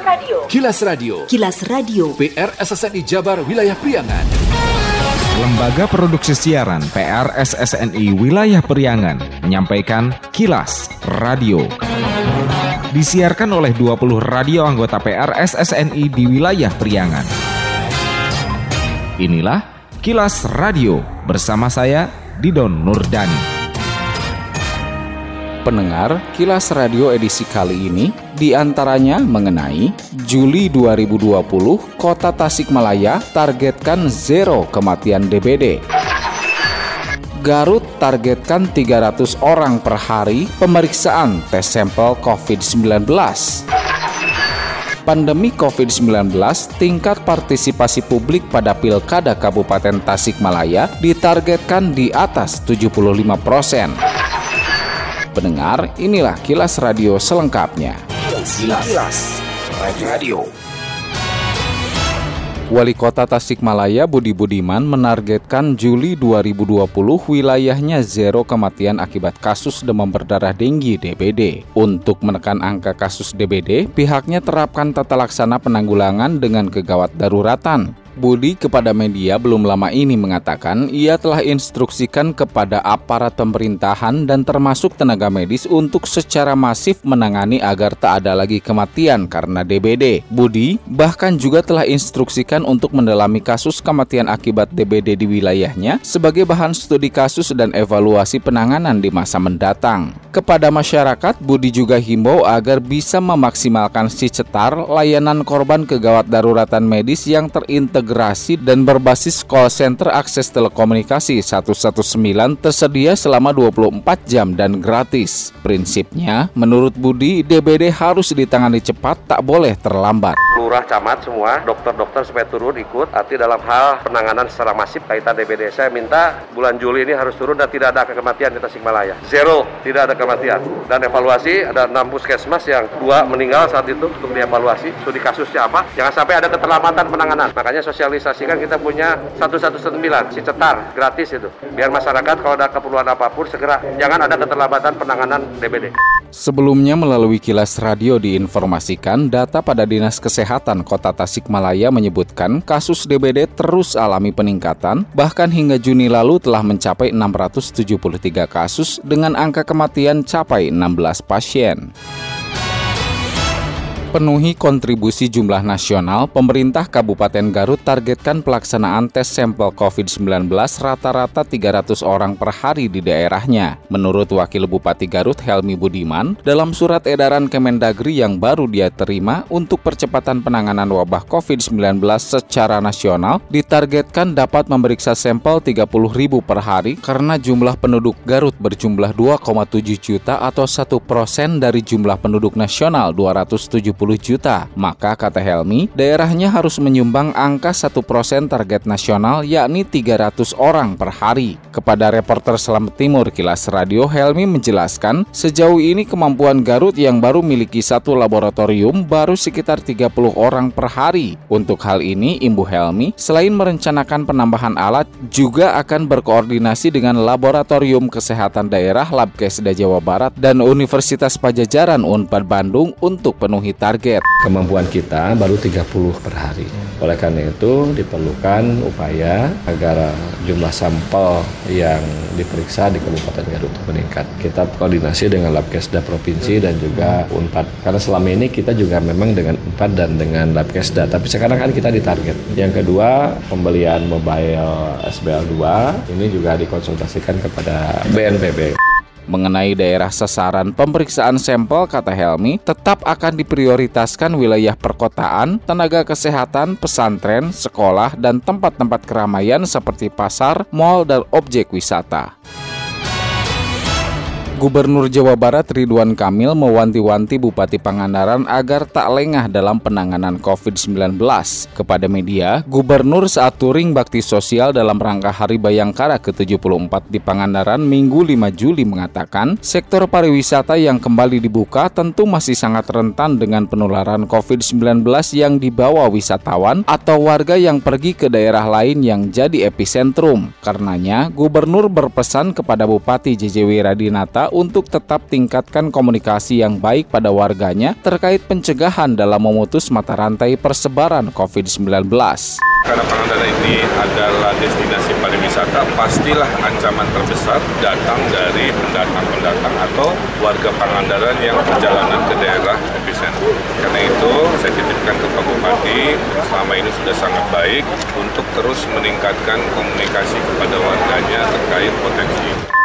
Radio. Kilas Radio. Kilas Radio. PR SSNI Jabar Wilayah Priangan. Lembaga Produksi Siaran PR SSNI Wilayah Priangan menyampaikan Kilas Radio. Disiarkan oleh 20 radio anggota PR SSNI di wilayah Priangan. Inilah Kilas Radio bersama saya Didon Nurdani. Pendengar, Kilas Radio edisi kali ini di antaranya mengenai Juli 2020, Kota Tasikmalaya targetkan zero kematian DBD. Garut targetkan 300 orang per hari pemeriksaan tes sampel COVID-19. Pandemi COVID-19, tingkat partisipasi publik pada Pilkada Kabupaten Tasikmalaya ditargetkan di atas 75 persen. Pendengar, inilah kilas radio selengkapnya. Kilas, Kilas. Radio. Wali Kota Tasikmalaya Budi Budiman menargetkan Juli 2020 wilayahnya zero kematian akibat kasus demam berdarah denggi DBD. Untuk menekan angka kasus DBD, pihaknya terapkan tata laksana penanggulangan dengan kegawat daruratan. Budi kepada media belum lama ini mengatakan ia telah instruksikan kepada aparat pemerintahan dan termasuk tenaga medis untuk secara masif menangani agar tak ada lagi kematian karena DBD. Budi bahkan juga telah instruksikan untuk mendalami kasus kematian akibat DBD di wilayahnya sebagai bahan studi kasus dan evaluasi penanganan di masa mendatang. Kepada masyarakat, Budi juga himbau agar bisa memaksimalkan si cetar layanan korban kegawat daruratan medis yang terintegrasi integrasi dan berbasis call center akses telekomunikasi 119 tersedia selama 24 jam dan gratis. Prinsipnya, menurut Budi, DBD harus ditangani cepat, tak boleh terlambat. Lurah, camat semua, dokter-dokter supaya turun ikut arti dalam hal penanganan secara masif kaitan DBD. Saya minta bulan Juli ini harus turun dan tidak ada kematian di Tasikmalaya. Zero, tidak ada kematian. Dan evaluasi, ada 6 puskesmas yang dua meninggal saat itu untuk dievaluasi. Studi kasusnya apa? Jangan sampai ada keterlambatan penanganan. Makanya sosialisasikan kita punya 119 si cetar gratis itu biar masyarakat kalau ada keperluan apa pun segera jangan ada keterlambatan penanganan DBD. Sebelumnya melalui kilas radio diinformasikan data pada Dinas Kesehatan Kota Tasikmalaya menyebutkan kasus DBD terus alami peningkatan bahkan hingga Juni lalu telah mencapai 673 kasus dengan angka kematian capai 16 pasien. Penuhi kontribusi jumlah nasional, pemerintah Kabupaten Garut targetkan pelaksanaan tes sampel COVID-19 rata-rata 300 orang per hari di daerahnya. Menurut Wakil Bupati Garut Helmi Budiman, dalam surat edaran Kemendagri yang baru dia terima untuk percepatan penanganan wabah COVID-19 secara nasional, ditargetkan dapat memeriksa sampel 30 ribu per hari karena jumlah penduduk Garut berjumlah 2,7 juta atau 1 persen dari jumlah penduduk nasional 270 juta. Maka kata Helmi, daerahnya harus menyumbang angka 1% target nasional yakni 300 orang per hari. Kepada reporter Selamat Timur Kilas Radio, Helmi menjelaskan sejauh ini kemampuan Garut yang baru miliki satu laboratorium baru sekitar 30 orang per hari. Untuk hal ini, Imbu Helmi selain merencanakan penambahan alat juga akan berkoordinasi dengan Laboratorium Kesehatan Daerah Labkesda Jawa Barat dan Universitas Pajajaran Unpad Bandung untuk penuhi target target. Kemampuan kita baru 30 per hari. Oleh karena itu diperlukan upaya agar jumlah sampel yang diperiksa di Kabupaten Garut meningkat. Kita koordinasi dengan Labkesda Provinsi dan juga Unpad. Karena selama ini kita juga memang dengan Unpad dan dengan Labkesda, tapi sekarang kan kita ditarget. Yang kedua, pembelian mobile SBL 2 ini juga dikonsultasikan kepada BNPB. Mengenai daerah sasaran pemeriksaan sampel, kata Helmi, tetap akan diprioritaskan wilayah perkotaan, tenaga kesehatan, pesantren, sekolah, dan tempat-tempat keramaian seperti pasar, mal, dan objek wisata. Gubernur Jawa Barat Ridwan Kamil mewanti-wanti Bupati Pangandaran agar tak lengah dalam penanganan COVID-19. Kepada media, Gubernur saat touring bakti sosial dalam rangka Hari Bayangkara ke-74 di Pangandaran Minggu 5 Juli mengatakan, sektor pariwisata yang kembali dibuka tentu masih sangat rentan dengan penularan COVID-19 yang dibawa wisatawan atau warga yang pergi ke daerah lain yang jadi epicentrum. Karenanya, Gubernur berpesan kepada Bupati JJ Wiradinata untuk tetap tingkatkan komunikasi yang baik pada warganya terkait pencegahan dalam memutus mata rantai persebaran COVID-19 karena Pangandaran ini adalah destinasi pariwisata, pastilah ancaman terbesar datang dari pendatang-pendatang atau warga Pangandaran yang perjalanan ke daerah epicentrum. Karena itu, saya titipkan ke Pak Bupati, selama ini sudah sangat baik untuk terus meningkatkan komunikasi kepada warganya terkait potensi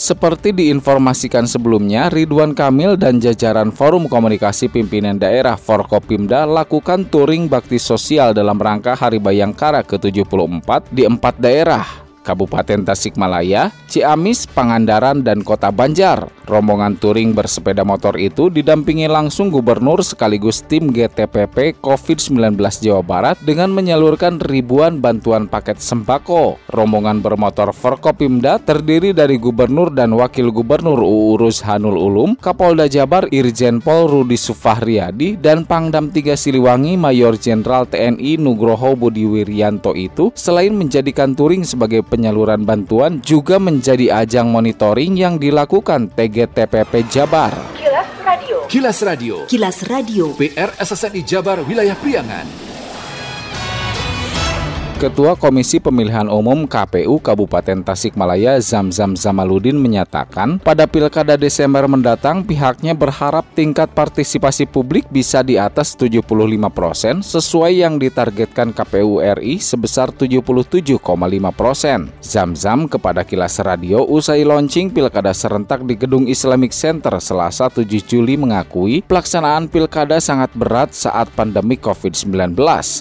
seperti diinformasikan sebelumnya, Ridwan Kamil dan jajaran Forum Komunikasi Pimpinan Daerah Forkopimda lakukan touring bakti sosial dalam rangka Hari Bayangkara ke-74 di empat daerah Kabupaten Tasikmalaya, Ciamis, Pangandaran, dan Kota Banjar. Rombongan touring bersepeda motor itu didampingi langsung gubernur sekaligus tim GTPP COVID-19 Jawa Barat dengan menyalurkan ribuan bantuan paket sembako. Rombongan bermotor Forkopimda terdiri dari gubernur dan wakil gubernur Uurus Hanul Ulum, Kapolda Jabar Irjen Pol Rudi Sufahriadi, dan Pangdam 3 Siliwangi Mayor Jenderal TNI Nugroho Budi Wiryanto itu selain menjadikan touring sebagai penyaluran bantuan juga menjadi ajang monitoring yang dilakukan TGTPP Jabar. Kilas Radio. Kilas Radio. Kilas Radio. PR SSNI Jabar Wilayah Priangan. Ketua Komisi Pemilihan Umum KPU Kabupaten Tasikmalaya Zamzam Zamaludin menyatakan pada Pilkada Desember mendatang pihaknya berharap tingkat partisipasi publik bisa di atas 75 persen sesuai yang ditargetkan KPU RI sebesar 77,5 persen. Zamzam kepada Kilas Radio usai launching Pilkada serentak di Gedung Islamic Center Selasa 7 Juli mengakui pelaksanaan Pilkada sangat berat saat pandemi COVID-19.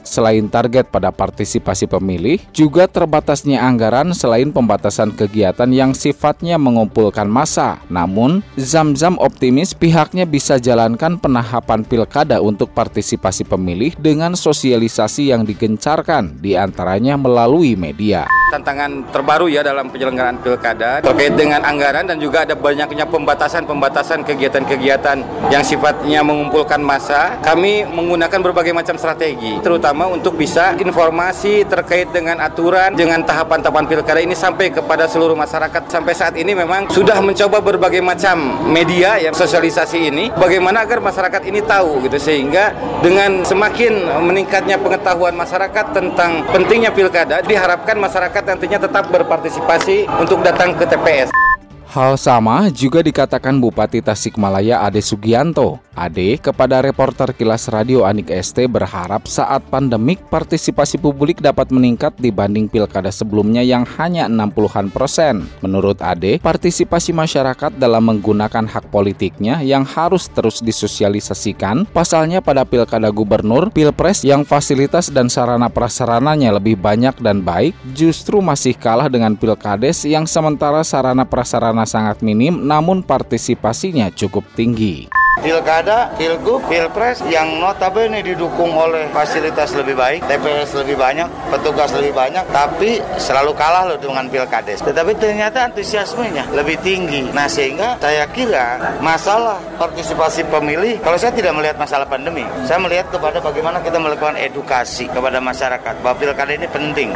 Selain target pada partisipasi pemilih, juga terbatasnya anggaran selain pembatasan kegiatan yang sifatnya mengumpulkan massa. Namun, Zamzam optimis pihaknya bisa jalankan penahapan pilkada untuk partisipasi pemilih dengan sosialisasi yang digencarkan, di antaranya melalui media tantangan terbaru ya dalam penyelenggaraan pilkada terkait dengan anggaran dan juga ada banyaknya pembatasan-pembatasan kegiatan-kegiatan yang sifatnya mengumpulkan massa. Kami menggunakan berbagai macam strategi, terutama untuk bisa informasi terkait dengan aturan, dengan tahapan-tahapan pilkada ini sampai kepada seluruh masyarakat. Sampai saat ini memang sudah mencoba berbagai macam media yang sosialisasi ini, bagaimana agar masyarakat ini tahu gitu sehingga dengan semakin meningkatnya pengetahuan masyarakat tentang pentingnya pilkada, diharapkan masyarakat masyarakat nantinya tetap berpartisipasi untuk datang ke TPS. Hal sama juga dikatakan Bupati Tasikmalaya Ade Sugianto. Ade kepada reporter Kilas Radio Anik ST berharap saat pandemik partisipasi publik dapat meningkat dibanding pilkada sebelumnya yang hanya 60-an persen. Menurut Ade, partisipasi masyarakat dalam menggunakan hak politiknya yang harus terus disosialisasikan. Pasalnya pada pilkada gubernur, pilpres yang fasilitas dan sarana prasarananya lebih banyak dan baik justru masih kalah dengan pilkades yang sementara sarana prasarana karena sangat minim namun partisipasinya cukup tinggi. Pilkada, Pilgub, Pilpres yang notabene didukung oleh fasilitas lebih baik, TPS lebih banyak, petugas lebih banyak, tapi selalu kalah loh dengan Pilkades. Tetapi ternyata antusiasmenya lebih tinggi. Nah sehingga saya kira masalah partisipasi pemilih, kalau saya tidak melihat masalah pandemi, saya melihat kepada bagaimana kita melakukan edukasi kepada masyarakat bahwa Pilkada ini penting.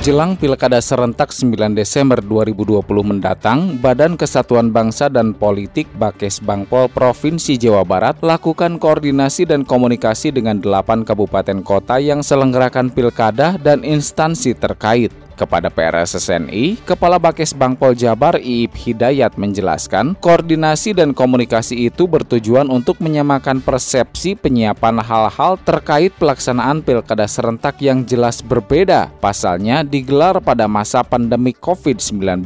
Jelang Pilkada serentak 9 Desember 2020 mendatang, Badan Kesatuan Bangsa dan Politik Bakes Bangpol Provinsi Jawa Barat lakukan koordinasi dan komunikasi dengan delapan kabupaten kota yang selenggarakan pilkada dan instansi terkait. Kepada PRSSNI, Kepala Bakes Bangpol Jabar Iip Hidayat menjelaskan, koordinasi dan komunikasi itu bertujuan untuk menyamakan persepsi penyiapan hal-hal terkait pelaksanaan pilkada serentak yang jelas berbeda. Pasalnya digelar pada masa pandemi COVID-19.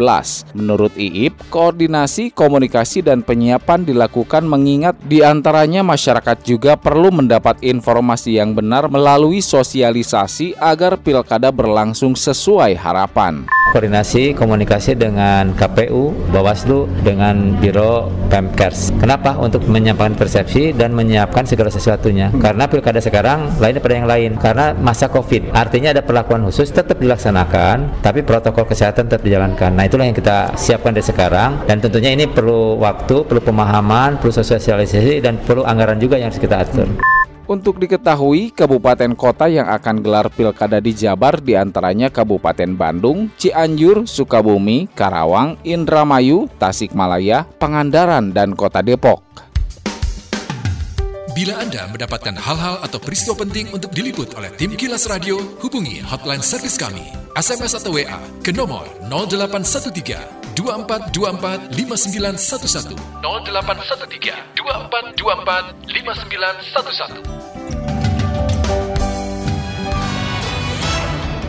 Menurut Iip, koordinasi, komunikasi, dan penyiapan dilakukan mengingat di antaranya masyarakat juga perlu mendapat informasi yang benar melalui sosialisasi agar pilkada berlangsung sesuai harapan. Koordinasi komunikasi dengan KPU, Bawaslu, dengan Biro Pemkers. Kenapa? Untuk menyampaikan persepsi dan menyiapkan segala sesuatunya. Karena pilkada sekarang lain daripada yang lain. Karena masa COVID. Artinya ada perlakuan khusus tetap dilaksanakan, tapi protokol kesehatan tetap dijalankan. Nah itulah yang kita siapkan dari sekarang. Dan tentunya ini perlu waktu, perlu pemahaman, perlu sosialisasi, dan perlu anggaran juga yang harus kita atur. Untuk diketahui, kabupaten kota yang akan gelar pilkada di Jabar di antaranya Kabupaten Bandung, Cianjur, Sukabumi, Karawang, Indramayu, Tasikmalaya, Pangandaran, dan Kota Depok. Bila Anda mendapatkan hal-hal atau peristiwa penting untuk diliput oleh tim Kilas Radio, hubungi hotline servis kami, SMS atau WA ke nomor 0813 2424 5911 0813 2424 5911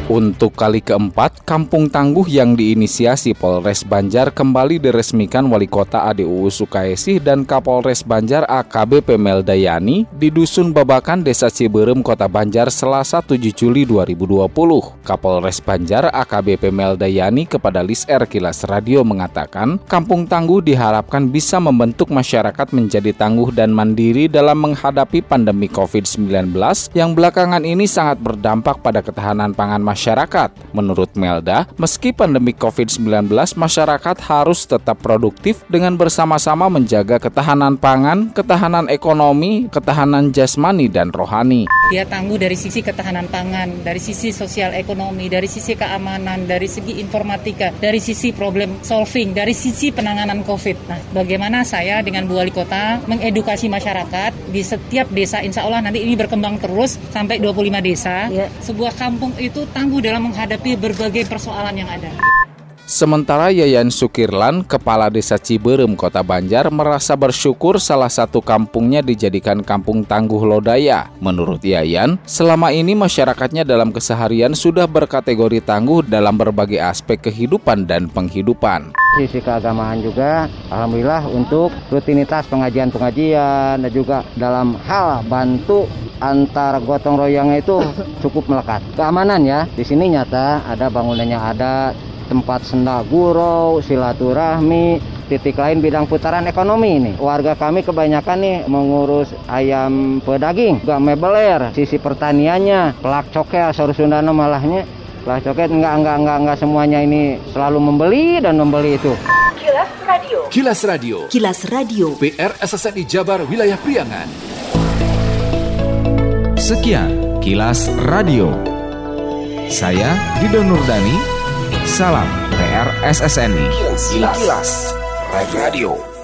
Untuk kali keempat, Kampung Tangguh yang diinisiasi Polres Banjar kembali diresmikan Wali Kota ADUU Sukaisi dan Kapolres Banjar AKBP Meldayani di Dusun Babakan Desa Ciberem Kota Banjar Selasa 7 Juli 2020. Kapolres Banjar AKBP Meldayani kepada Lis R Kilas Radio mengatakan, Kampung Tangguh diharapkan bisa membentuk masyarakat menjadi tangguh dan mandiri dalam menghadapi pandemi COVID-19 yang belakangan ini sangat berdampak pada ketahanan pangan masyarakat masyarakat. Menurut Melda, meski pandemi COVID-19, masyarakat harus tetap produktif dengan bersama-sama menjaga ketahanan pangan, ketahanan ekonomi, ketahanan jasmani, dan rohani. Dia tangguh dari sisi ketahanan pangan, dari sisi sosial ekonomi, dari sisi keamanan, dari segi informatika, dari sisi problem solving, dari sisi penanganan COVID. Nah, bagaimana saya dengan Bu Wali Kota mengedukasi masyarakat di setiap desa, insya Allah nanti ini berkembang terus sampai 25 desa. Ya. Sebuah kampung itu tangguh tangguh dalam menghadapi berbagai persoalan yang ada. Sementara Yayan Sukirlan, Kepala Desa Ciberem, Kota Banjar, merasa bersyukur salah satu kampungnya dijadikan kampung tangguh lodaya. Menurut Yayan, selama ini masyarakatnya dalam keseharian sudah berkategori tangguh dalam berbagai aspek kehidupan dan penghidupan. Sisi keagamaan juga, Alhamdulillah untuk rutinitas pengajian-pengajian dan juga dalam hal bantu antar gotong royongnya itu cukup melekat. Keamanan ya, di sini nyata ada bangunannya ada tempat senda gurau, silaturahmi, titik lain bidang putaran ekonomi ini. Warga kami kebanyakan nih mengurus ayam pedaging, gak mebeler, sisi pertaniannya, pelak cokel, sorry Sundana malahnya, pelak coket enggak, enggak, enggak, enggak semuanya ini selalu membeli dan membeli itu. Kilas Radio. Kilas Radio. Kilas Radio. PR SSNI Jabar Wilayah Priangan. Sekian Kilas Radio. Saya Dido Nurdani. Salam PR SSNI. Kilas, Kilas. Radio.